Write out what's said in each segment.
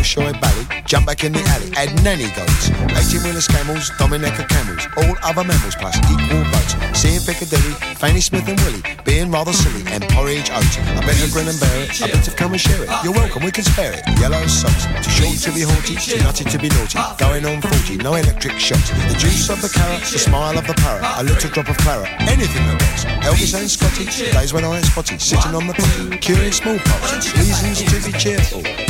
Bolshoi Bally, jump back in the alley, add nanny goats. 18 wheelers camels, Dominica camels, all other mammals plus equal votes. Seeing Piccadilly, Fanny Smith and Willie, being rather silly, and porridge oats. I better grin and bear it, I better come and share it. You're welcome, we can spare it. Yellow socks, too short to be haughty, too nutty to be naughty. Going on 40, no electric shocks. The juice of the carrot, the smile of the parrot, a little drop of claret, anything that works. Elvis and Scotty, days when I ain't spotty, sitting on the potty, curing smallpox. Reasons to be cheerful.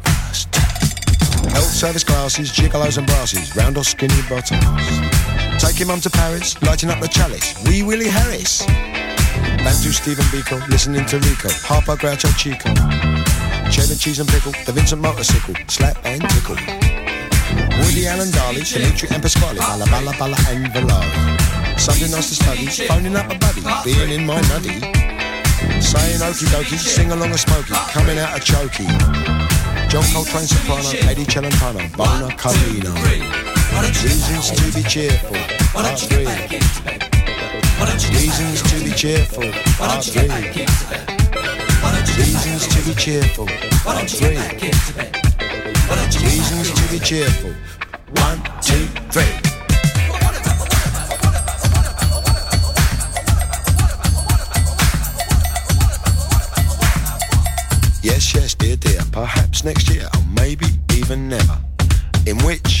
Health service glasses, gigolos and brasses, round or skinny bottoms. Taking mum to Paris, lighting up the chalice. Wee Willie Harris. Bantu Stephen Biko, listening to Rico. Harper Groucho Chico. Cheddar cheese and pickle, the Vincent motorcycle. Slap and tickle. Woody Allen Darley, Dimitri and Pasquale. Balla Balla Balla and Valari. Something nice to study, phoning up a buddy, being in my nutty. Saying okie dokie, sing along a smoky, coming out a chokey. John Coltrane soprano, Eddie Celentano, Bona Carlino. Reasons to be cheerful, part three. Reasons to be cheerful, part three. Reasons to be cheerful, part three. Reasons to be cheerful. One, two, three. Yes, yes. Perhaps next year, or maybe even never. In which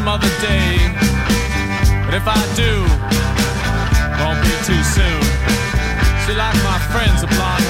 some other day. But if I do, won't be too soon. She like my friends, a blonde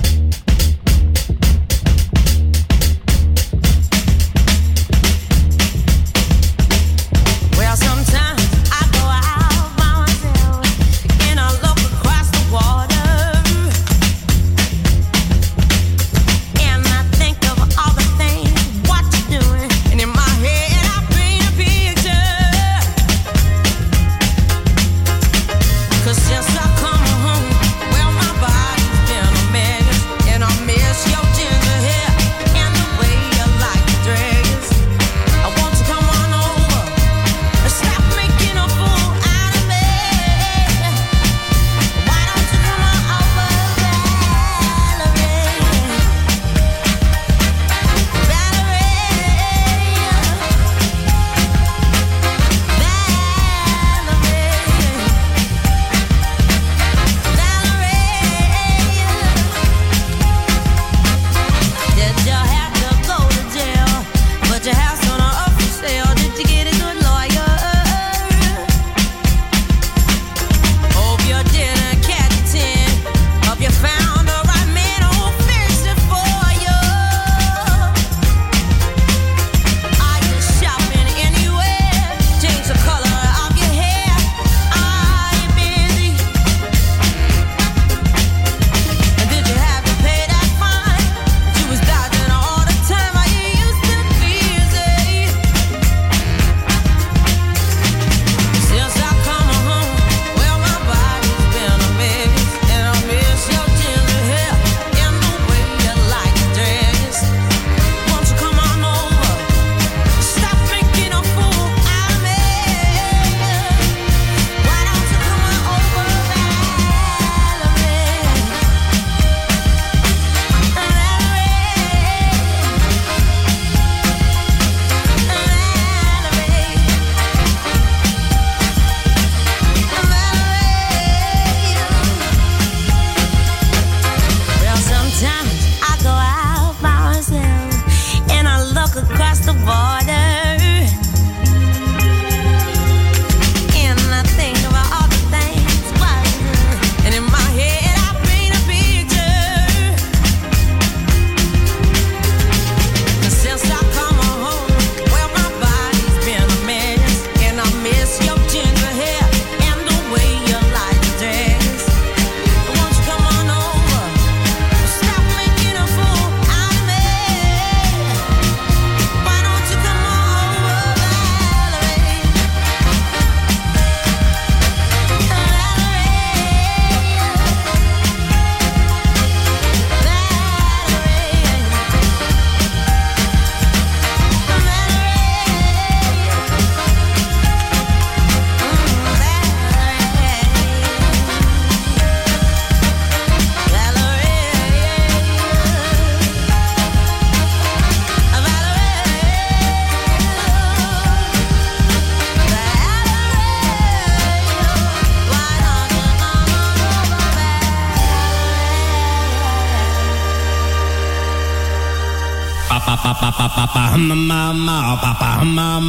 humma ma ma papa humma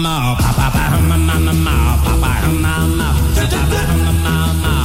papa, papa humma ma ma papa humma ma papa humma ma ma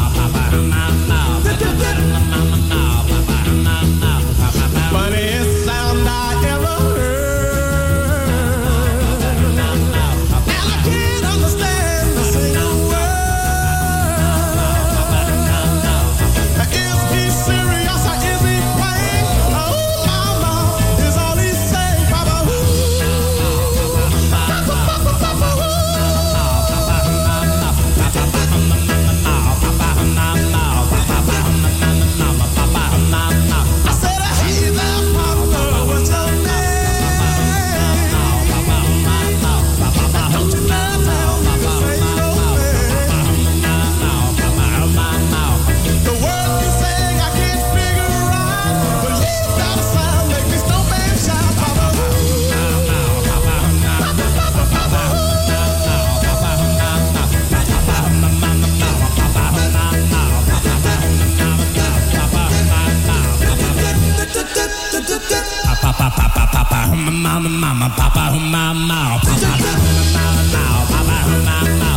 Papa, mama, papa, mama, papa, mama, papa, mama, papa, mama,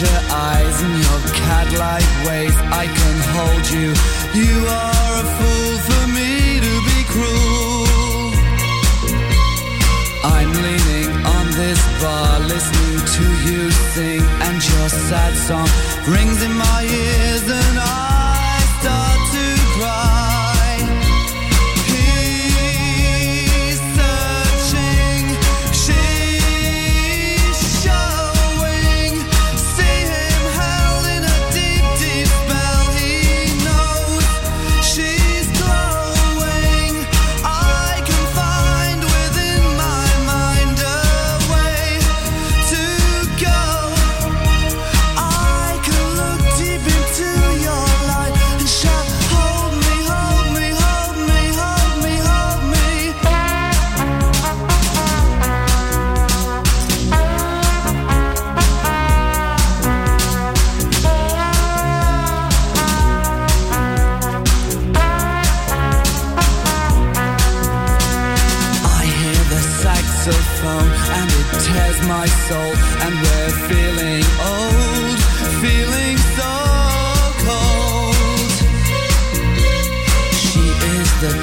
Your eyes and your cat-like ways. I can hold you. You are a fool for me to be cruel. I'm leaning on this bar listening to you sing And your sad song rings in my ears and I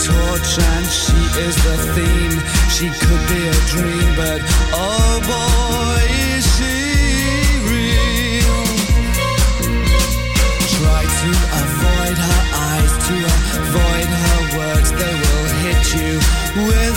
torch and she is the theme. She could be a dream, but oh boy, is she real. Try to avoid her eyes, to avoid her words. They will hit you with.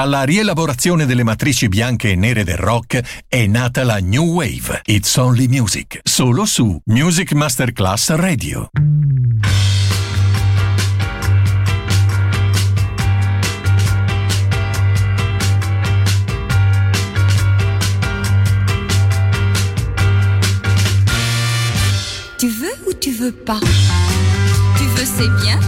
Dalla rielaborazione delle matrici bianche e nere del rock è nata la New Wave. It's Only Music. Solo su Music Masterclass Radio. Tu veux ou tu veux pas Tu veux c'est bien,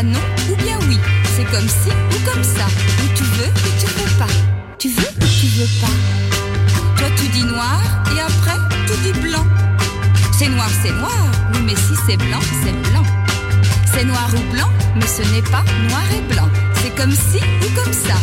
réponds-moi non ou bien oui. C'est comme ci ou comme ça. Ou tu veux ou tu veux pas. Tu veux ou tu veux pas Toi tu dis noir et après tu dis blanc. C'est noir, c'est noir. Oui mais si c'est blanc, c'est blanc. C'est noir ou blanc, mais ce n'est pas noir et blanc. C'est comme ci ou comme ça.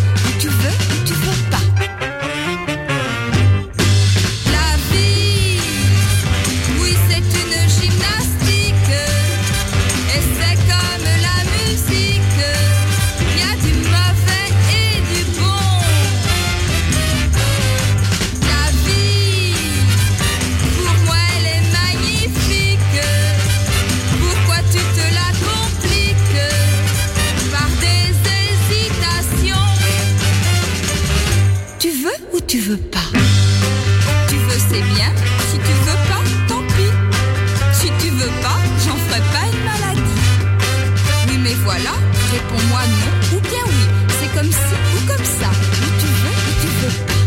Mais voilà, réponds-moi non ou bien oui. C'est comme ci ou comme ça. Ou tu veux ou tu veux pas.